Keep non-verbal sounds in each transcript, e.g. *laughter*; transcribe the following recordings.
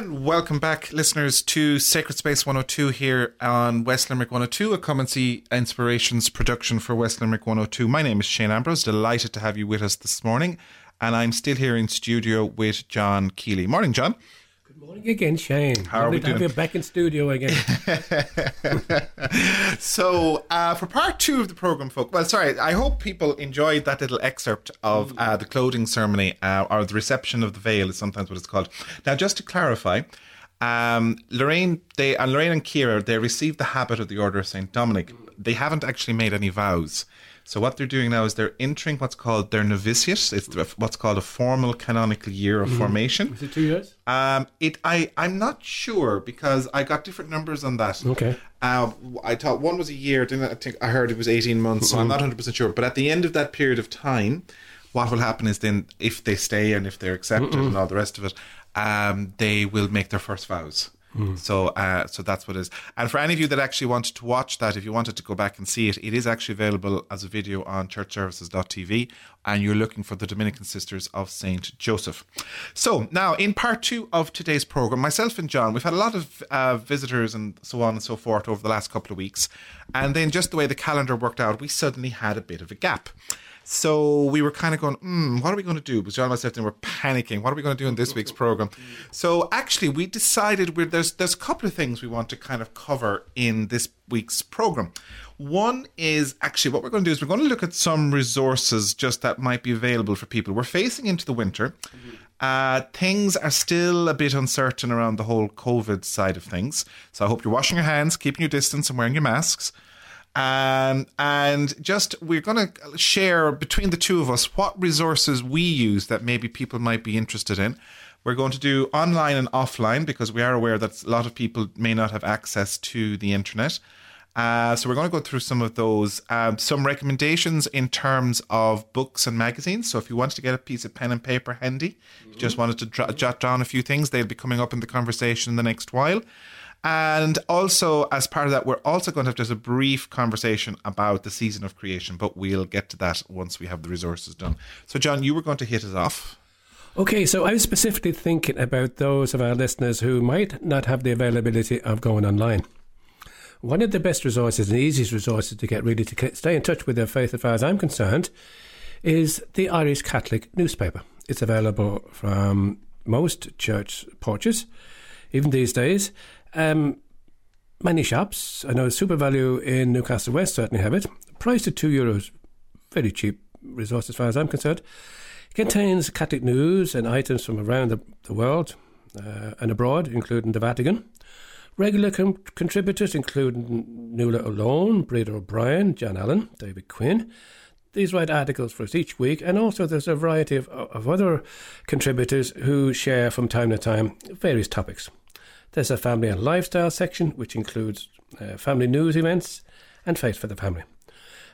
And welcome back, listeners, to Sacred Space 102 here on West Limerick 102, a Come and See Inspirations production for West Limerick 102. My name is Shane Ambrose. Delighted to have you with us this morning. And I'm still here in studio with John Keeley. Morning, John. Morning again, Shane. How are we to have doing? you back in studio again. *laughs* So, uh, for part two of the program, folk, well, sorry, I hope people enjoyed that little excerpt of uh, the clothing ceremony uh, or the reception of the veil, is sometimes what it's called. Now, just to clarify, um, Lorraine, they and Lorraine and Kira, they received the habit of the Order of Saint Dominic. They haven't actually made any vows. So what they're doing now is they're entering what's called their novitiate. It's what's called a formal canonical year of formation. Is it two years? Um, it I I'm not sure because I got different numbers on that. Okay. Uh, I thought one was a year. Then I think I heard it was 18 months. So I'm not 100 percent sure. But at the end of that period of time, what will happen is then if they stay and if they're accepted and all the rest of it, um, they will make their first vows. So, uh, so that's what it is. And for any of you that actually wanted to watch that, if you wanted to go back and see it, it is actually available as a video on churchservices.tv. And you're looking for the Dominican Sisters of Saint Joseph. So now, in part two of today's program, myself and John, we've had a lot of uh, visitors and so on and so forth over the last couple of weeks. And then just the way the calendar worked out, we suddenly had a bit of a gap. So we were kind of going, mm, what are we going to do? Because John and myself then were panicking. What are we going to do in this week's program? So actually, we decided we're, there's there's a couple of things we want to kind of cover in this week's program. One is actually what we're going to do is we're going to look at some resources just that might be available for people. We're facing into the winter. Uh, things are still a bit uncertain around the whole COVID side of things. So I hope you're washing your hands, keeping your distance, and wearing your masks. Um, and just we're going to share between the two of us what resources we use that maybe people might be interested in. We're going to do online and offline because we are aware that a lot of people may not have access to the internet. Uh, so we're going to go through some of those, um, some recommendations in terms of books and magazines. So if you wanted to get a piece of pen and paper handy, you just wanted to jot down a few things, they'll be coming up in the conversation in the next while. And also, as part of that, we're also going to have just a brief conversation about the season of creation, but we'll get to that once we have the resources done. So, John, you were going to hit us off. Okay, so I was specifically thinking about those of our listeners who might not have the availability of going online. One of the best resources and easiest resources to get really to stay in touch with their faith, as far as I'm concerned, is the Irish Catholic newspaper. It's available from most church porches, even these days. Um, many shops, I know SuperValu in Newcastle West certainly have it, priced at two euros. Very cheap resource as far as I'm concerned. It contains Catholic news and items from around the, the world uh, and abroad, including the Vatican. Regular com- contributors include Nuala O'Loan, Breda O'Brien, John Allen, David Quinn. These write articles for us each week, and also there's a variety of, of other contributors who share from time to time various topics. There's a family and lifestyle section, which includes uh, family news events and faith for the family.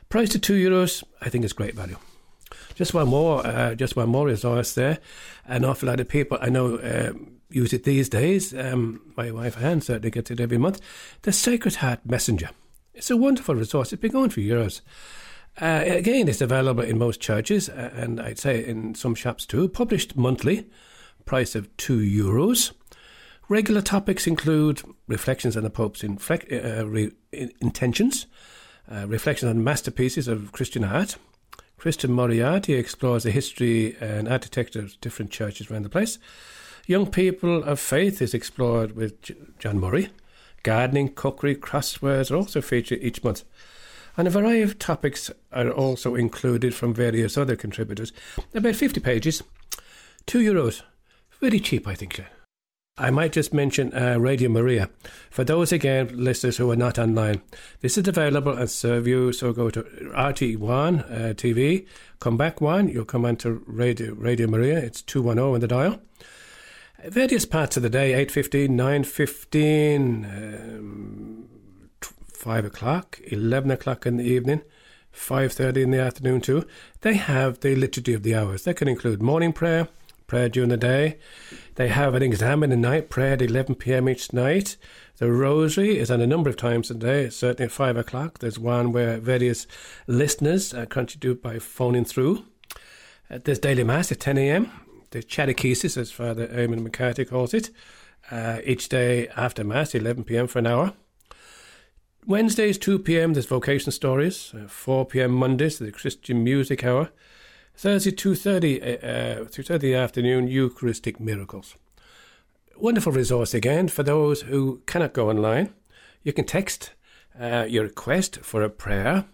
Price to two euros, I think is great value. Just one more, uh, just one more resource there. An awful lot of people I know uh, use it these days. Um, my wife Anne certainly gets it every month. The Sacred Heart Messenger. It's a wonderful resource. It's been going for years. Uh, again, it's available in most churches, uh, and I'd say in some shops too. Published monthly, price of two euros. Regular topics include reflections on the Pope's inflec- uh, re- intentions, uh, reflections on masterpieces of Christian art. Christian Moriarty explores the history and architecture of different churches around the place. Young People of Faith is explored with J- John Murray. Gardening, cookery, crosswords are also featured each month. And a variety of topics are also included from various other contributors. About 50 pages, two euros. Very cheap, I think. I might just mention uh, Radio Maria. For those, again, listeners who are not online, this is available at Saorview. So go to RT1 uh, TV, come back one, you'll come onto Radio, Radio Maria. It's 210 in the dial. Various parts of the day, 8.15, 9.15, um, 5 o'clock, 11 o'clock in the evening, 5.30 in the afternoon too. They have the liturgy of the hours. That can include morning prayer, prayer during the day. They have an exam in the night, prayer at 11 p.m. each night. The rosary is on a number of times a day, certainly at 5 o'clock. There's one where various listeners uh, contribute by phoning through. Uh, there's daily mass at 10 a.m. The catechesis, as Father Eamon McCarthy calls it, uh, each day after Mass, 11 pm for an hour. Wednesdays, 2 pm, there's vocation stories. Uh, 4 pm Mondays, the Christian music hour. Thursday, 2.30 uh, uh, afternoon, Eucharistic miracles. Wonderful resource again for those who cannot go online. You can text uh, your request for a prayer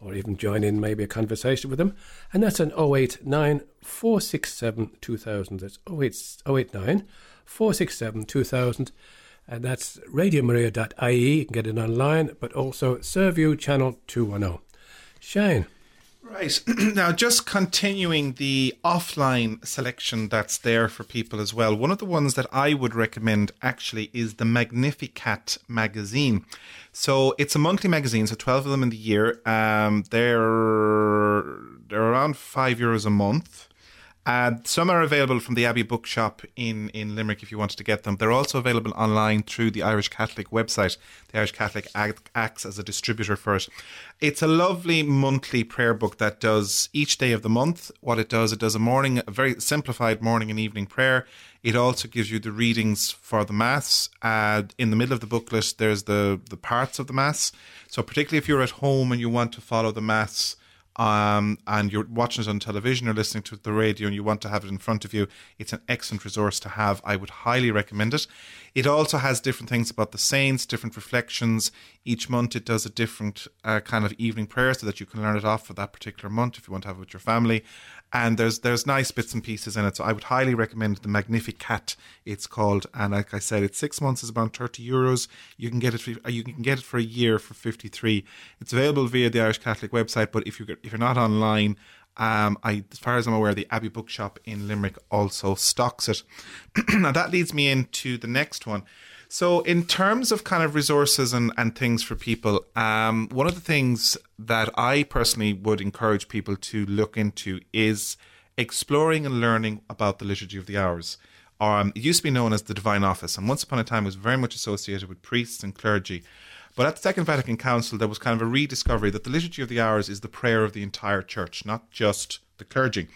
or even join in maybe a conversation with them. And that's an 089 467 2000. That's 089 467 2000. And that's radiomaria.ie. You can get it online, but also Saorview Channel 210. Shane. Right. *clears throat* now, just continuing the offline selection that's there for people as well. One of the ones that I would recommend actually is the Magnificat magazine. So it's a monthly magazine, so 12 of them in the year. Um, they're, they're around five euros a month. Uh, some are available from the Abbey Bookshop in, in Limerick if you wanted to get them. They're also available online through the Irish Catholic website. The Irish Catholic act, acts as a distributor for it. It's a lovely monthly prayer book that does each day of the month. What it does, it does a morning, a very simplified morning and evening prayer. It also gives you the readings for the Mass. Uh, in the middle of the booklet, there's the, the parts of the Mass. So, particularly if you're at home and you want to follow the Mass, um, and you're watching it on television or listening to the radio and you want to have it in front of you, it's an excellent resource to have. I would highly recommend it. It also has different things about the saints, different reflections. Each month it does a different uh, kind of evening prayer so that you can learn it off for that particular month if you want to have it with your family and there's there's nice bits and pieces in it. So I would highly recommend the Magnificat. It's called, and like I said, it's six months is about thirty euros. You can get it. For, uh, you can get it for a year for fifty three. It's available via the Irish Catholic website, but if you if you're not online. Um, I, as far as I'm aware, the Abbey Bookshop in Limerick also stocks it. *clears throat* now that leads me into the next one. So, in terms of kind of resources and, and things for people, um, one of the things that I personally would encourage people to look into is exploring and learning about the Liturgy of the Hours. Um, it used to be known as the Divine Office, and once upon a time was very much associated with priests and clergy. But at the Second Vatican Council, there was kind of a rediscovery that the Liturgy of the Hours is the prayer of the entire church, not just the clergy.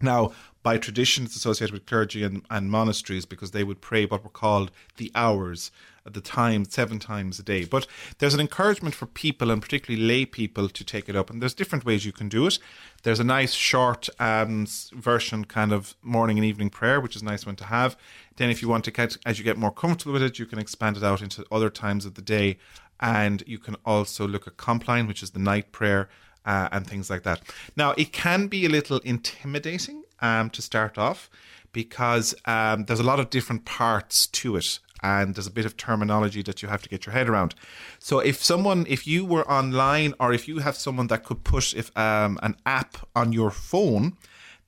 Now, by tradition, it's associated with clergy and, and monasteries because they would pray what were called the hours at the time, seven times a day. But there's an encouragement for people and particularly lay people to take it up. And there's different ways you can do it. There's a nice short um, version, kind of morning and evening prayer, which is a nice one to have. Then, if you want to get, as you get more comfortable with it, you can expand it out into other times of the day. And you can also look at Compline, which is the night prayer uh, and things like that. Now, it can be a little intimidating um, to start off because um, there's a lot of different parts to it and there's a bit of terminology that you have to get your head around. So if someone, if you were online or if you have someone that could push if um, an app on your phone,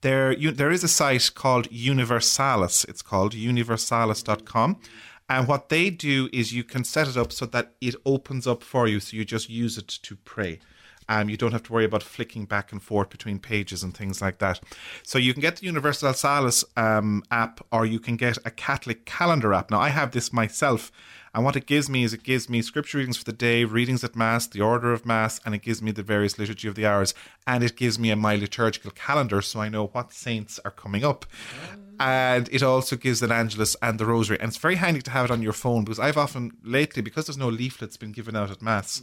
there you, there is a site called Universalis. It's called universalis.com. And what they do is you can set it up so that it opens up for you. So you just use it to pray. Um, you don't have to worry about flicking back and forth between pages and things like that. So you can get the Universal Universalis um, app or you can get a Catholic calendar app. Now, I have this myself. And what it gives me is it gives me scripture readings for the day, readings at Mass, the order of Mass, and it gives me the various liturgy of the hours. And it gives me a, my liturgical calendar so I know what saints are coming up. And it also gives an Angelus and the Rosary. And it's very handy to have it on your phone because I've often, lately, because there's no leaflets been given out at Mass,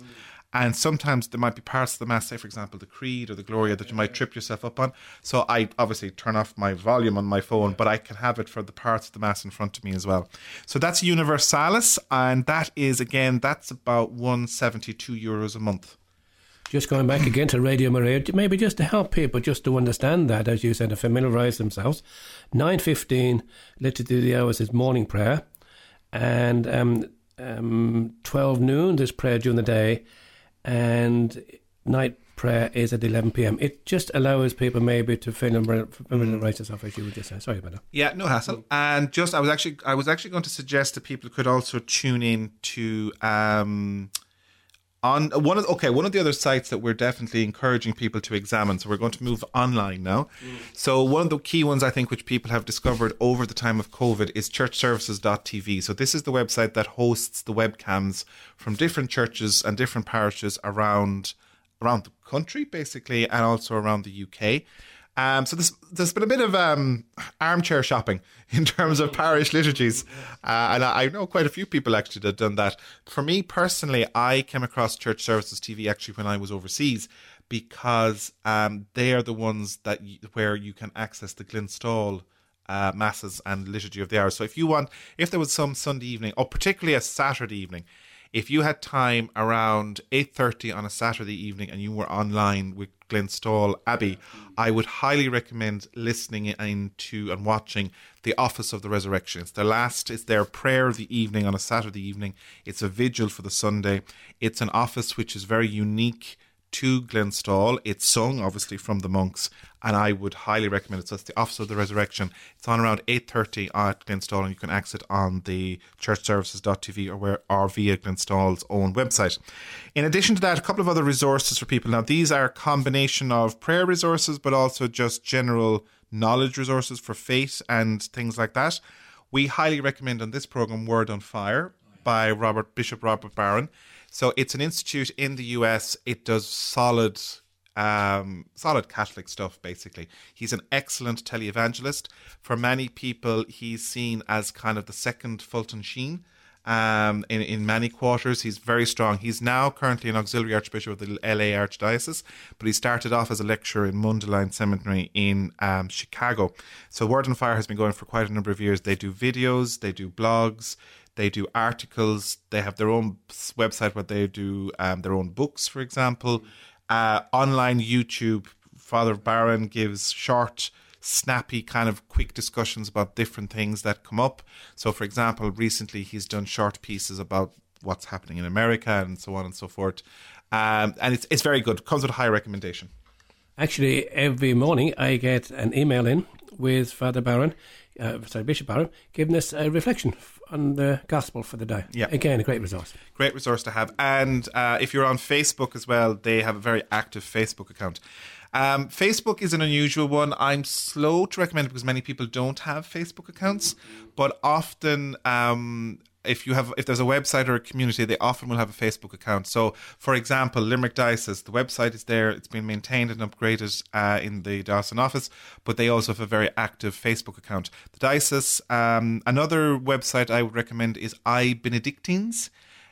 and sometimes there might be parts of the Mass, say, for example, the Creed or the Gloria, that you might trip yourself up on. So I obviously turn off my volume on my phone, but I can have it for the parts of the Mass in front of me as well. So that's Universalis, and that is, again, that's about 172 euros a month. Just going back again to Radio Maria, maybe just to help people just to understand that, as you said, to familiarise themselves. 9.15, Liturgy of the Hours is morning prayer, and um, um, 12 noon, there's prayer during the day, and night prayer is at 11 p.m. It just allows people maybe to familiarize themselves, as you were just saying. Sorry about that. Yeah, no hassle. And just, I was actually, I was actually going to suggest that people could also tune in to um, on one of okay one of the other sites that we're definitely encouraging people to examine so we're going to move online now. Mm. so one of the key ones i think which people have discovered over the time of covid is churchservices.tv so this is the website that hosts the webcams from different churches and different parishes around around the country basically and also around the uk Um, so there's, there's been a bit of um, armchair shopping *laughs* in terms of parish liturgies. Uh, and I, I, know quite a few people actually that have done that. For me personally, I came across Church Services TV actually when I was overseas because um, they are the ones that where you can access the Glenstal uh, masses and liturgy of the hours. So if you want, if there was some Sunday evening, or particularly a Saturday evening, if you had time around 8.30 on a Saturday evening and you were online with Glenstal Abbey, I would highly recommend listening into and watching The Office of the Resurrection. It's their last, it's their prayer of the evening on a Saturday evening. It's a vigil for the Sunday. It's an office which is very unique to Glenstal. It's sung obviously from the monks, and I would highly recommend it. So it's the Office of the Resurrection. It's on around eight thirty at Glenstal, and you can access it on the churchservices.tv or where or via Glenstal's own website. In addition to that, a couple of other resources for people. Now these are a combination of prayer resources, but also just general knowledge resources for faith and things like that. We highly recommend on this program Word on Fire by Robert Bishop Robert Barron. So it's an institute in the US. It does solid um, solid Catholic stuff, basically. He's an excellent televangelist. For many people, he's seen as kind of the second Fulton Sheen um, in, in many quarters. He's very strong. He's now currently an auxiliary archbishop of the LA Archdiocese, but he started off as a lecturer in Mundelein Seminary in um, Chicago. So Word on Fire has been going for quite a number of years. They do videos, they do blogs, they do articles. They have their own website where they do um, their own books, for example. Uh, online YouTube, Father Barron gives short, snappy, kind of quick discussions about different things that come up. So, for example, recently he's done short pieces about what's happening in America and so on and so forth. Um, and it's, it's very good. Comes with a high recommendation. Actually, every morning I get an email in with Father Barron, uh, sorry, Bishop Barron, giving us a reflection on the gospel for the day. Yeah. Again, a great resource. Great resource to have. And uh, if you're on Facebook as well, they have a very active Facebook account. Um, Facebook is an unusual one. I'm slow to recommend it because many people don't have Facebook accounts, but often um, if you have if there's a website or a community, they often will have a Facebook account. So, for example, Limerick Diocese, the website is there. It's been maintained and upgraded uh, in the diocesan office, but they also have a very active Facebook account. The diocese, um, another website I would recommend is iBenedictines.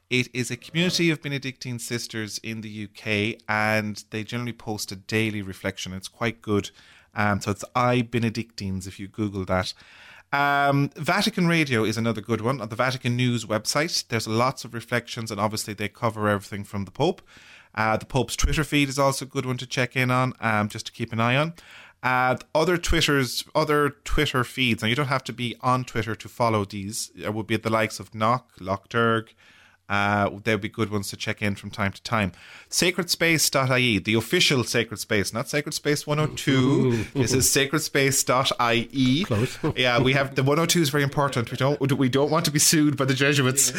It is a community of Benedictine sisters in the UK, and they generally post a daily reflection. It's quite good. Um, so it's iBenedictines if you Google that. Um, Vatican Radio is another good one on the Vatican News website. There's lots of reflections, and obviously they cover everything from the Pope. Uh, the Pope's Twitter feed is also a good one to check in on, um, just to keep an eye on. Uh, other Twitters, other Twitter feeds. Now you don't have to be on Twitter to follow these. It would be the likes of Knock, Lough Derg, uh, they'll be good ones to check in from time to time. Sacredspace.ie, the official Sacred Space, not Sacred Space 102. this is sacredspace.ie. Close. *laughs* yeah, we have the 102 is very important. We don't we don't want to be sued by the Jesuits.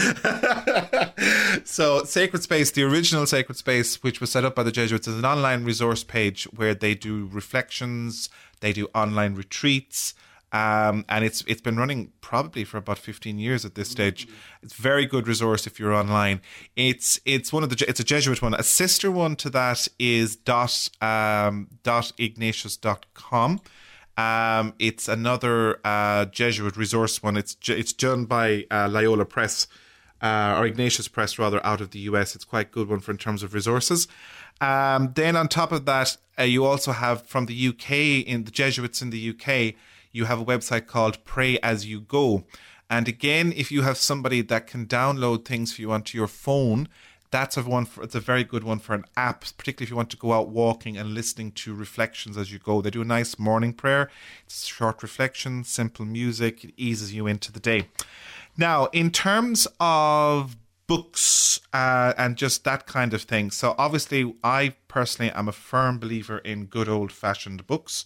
*laughs* so Sacred Space, the original Sacred Space, which was set up by the Jesuits, is an online resource page where they do reflections, they do online retreats. Um, and it's it's been running probably for about 15 years at this stage. It's very good resource if you're online. It's it's one of the it's a Jesuit one. A sister one to that is dot um, dot ignatius.com. Um, it's another uh, Jesuit resource one. It's it's done by uh, Loyola Press uh, or Ignatius Press rather out of the US. It's quite good one for in terms of resources. Um, then on top of that, uh, you also have from the UK in the Jesuits in the UK you have a website called Pray As You Go. And again, if you have somebody that can download things for you onto your phone, that's a one for, it's a very good one for an app, particularly if you want to go out walking and listening to reflections as you go. They do a nice morning prayer. It's short reflection, simple music. It eases you into the day. Now, in terms of books uh, and just that kind of thing. So obviously, I personally am a firm believer in good old fashioned books.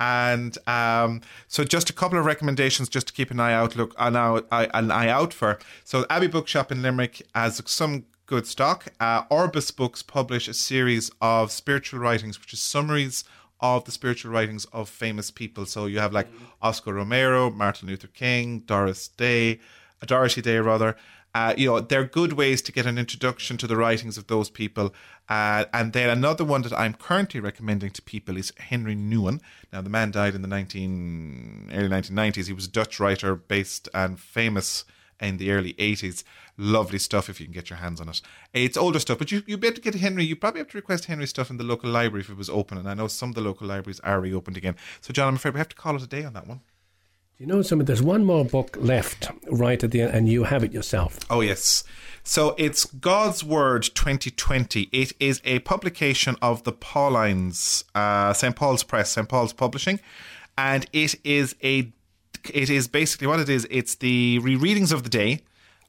And um, so, just a couple of recommendations, just to keep an eye out, look an eye, an eye out for. So, Abbey Bookshop in Limerick has some good stock. Uh, Orbis Books publish a series of spiritual writings, which is summaries of the spiritual writings of famous people. So you have like Oscar Romero, Martin Luther King, Doris Day, a Dorothy Day rather. Uh, you know, they're good ways to get an introduction to the writings of those people. Uh, and then another one that I'm currently recommending to people is Henri Nouwen. Now, the man died in the 19 early 1990s. He was a Dutch writer based and famous in the early 80s. Lovely stuff if you can get your hands on it. It's older stuff, but you, you be able to get Henri. You probably have to request Henri stuff in the local library if it was open. And I know some of the local libraries are reopened again. So, John, I'm afraid we have to call it a day on that one. You know, something. There's one more book left right at the end, and you have it yourself. Oh yes. So it's God's Word 2020. It is a publication of the Paulines, uh, St Paul's Press, St Paul's Publishing, and it is a. It is basically what it is. It's the rereadings of the day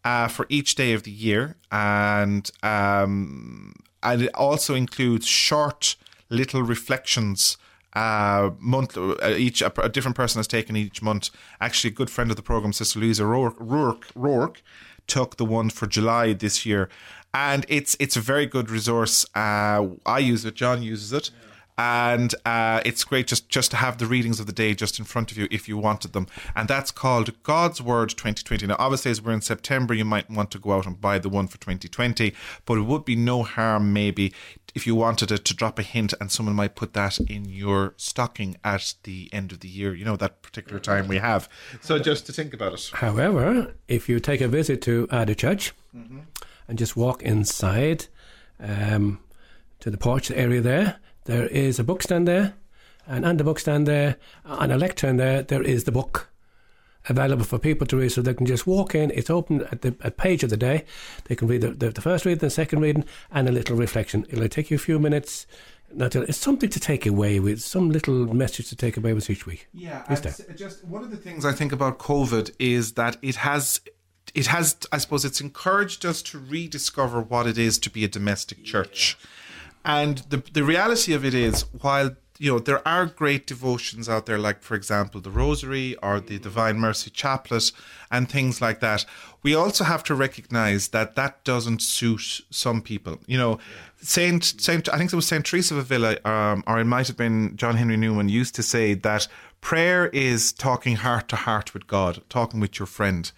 uh, for each day of the year, and um, and it also includes short little reflections uh, month uh, each a, a, different person has taken each month. Actually, a good friend of the program, Sister Louisa Rourke, Rourke, Rourke took the one for July this year, and it's it's a very good resource. Uh, I use it. John uses it. And uh, it's great just just to have the readings of the day just in front of you if you wanted them and that's called god's word 2020 now obviously as we're in september you might want to go out and buy the one for 2020 but it would be no harm maybe if you wanted it to drop a hint and someone might put that in your stocking at the end of the year. You know that particular time we have. So just to think about it. However if you take a visit to Ada Church mm-hmm. and just walk inside um, to the porch area there there is a book stand there, and on the book stand there, on a lectern there, there is the book available for people to read so they can just walk in. It's open at the at page of the day. They can read the, the, the first reading, the second reading, and a little reflection. It'll take you a few minutes. Not it's something to take away with, some little message to take away with each week. Yeah, just one of the things I think about COVID is that it has it has, I suppose, it's encouraged us to rediscover what it is to be a domestic church. Yeah. And the the reality of it is, while you know there are great devotions out there, like for example the Rosary or the Divine Mercy Chaplet and things like that, we also have to recognize that that doesn't suit some people. You know, Saint Saint I think it was Saint Teresa of Avila, um, or it might have been John Henry Newman used to say that prayer is talking heart to heart with God, talking with your friend.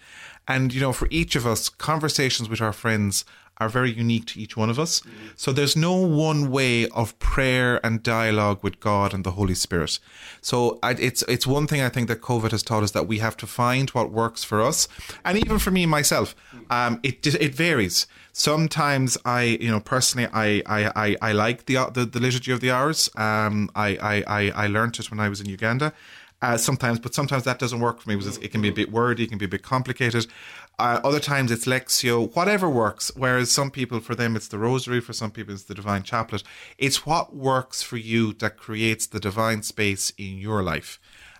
And, you know, for each of us, conversations with our friends are very unique to each one of us. So there's no one way of prayer and dialogue with God and the Holy Spirit. So I, it's it's one thing I think that COVID has taught us that we have to find what works for us, and even for me myself, um, it it varies. Sometimes I, you know, personally, I I, I, I like the, the, the liturgy of the hours. Um, I I I learned it when I was in Uganda. Uh, sometimes, but sometimes that doesn't work for me because it can be a bit wordy, it can be a bit complicated. Uh, other times it's Lectio, whatever works. Whereas some people, for them, it's the Rosary. For some people, it's the Divine Chaplet. It's what works for you that creates the divine space in your life.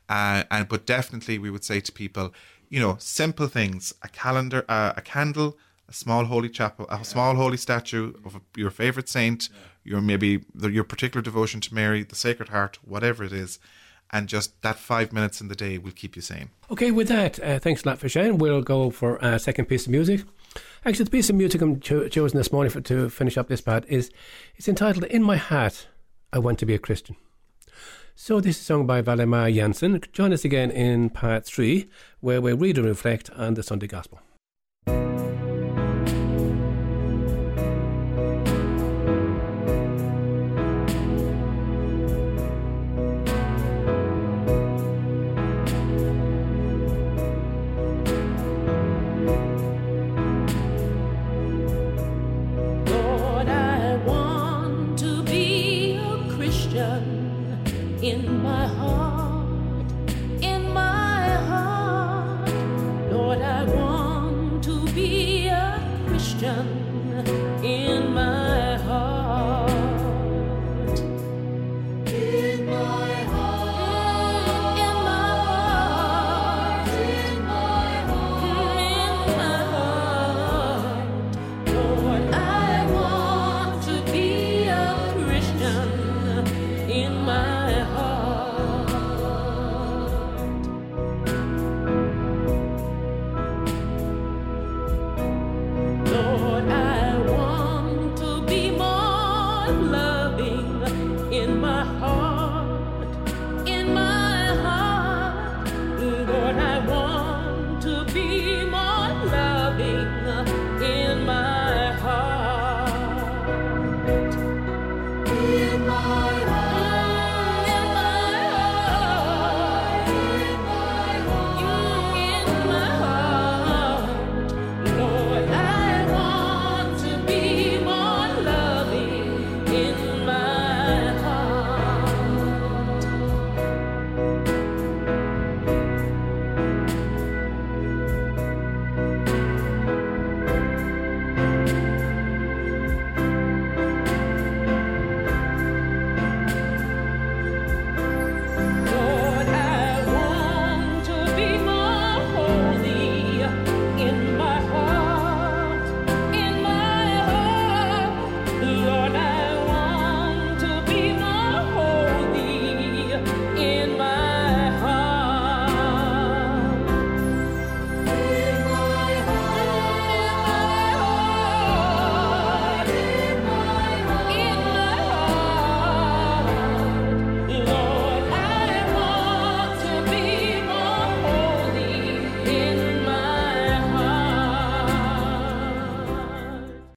Uh, and but definitely, we would say to people, you know, simple things: a calendar, uh, a candle, a small holy chapel, a yeah. small holy statue of your favorite saint, yeah. your maybe the, your particular devotion to Mary, the Sacred Heart, whatever it is and just that five minutes in the day will keep you sane. Okay, with that, uh, thanks a lot for sharing. We'll go for a second piece of music. Actually, the piece of music I'm cho- chosen this morning for, to finish up this part is it's entitled "In My Heart, I Want to Be a Christian." So this is sung by ValLimar Jansen. Join us again in part three, where we read and reflect on the Sunday Gospel.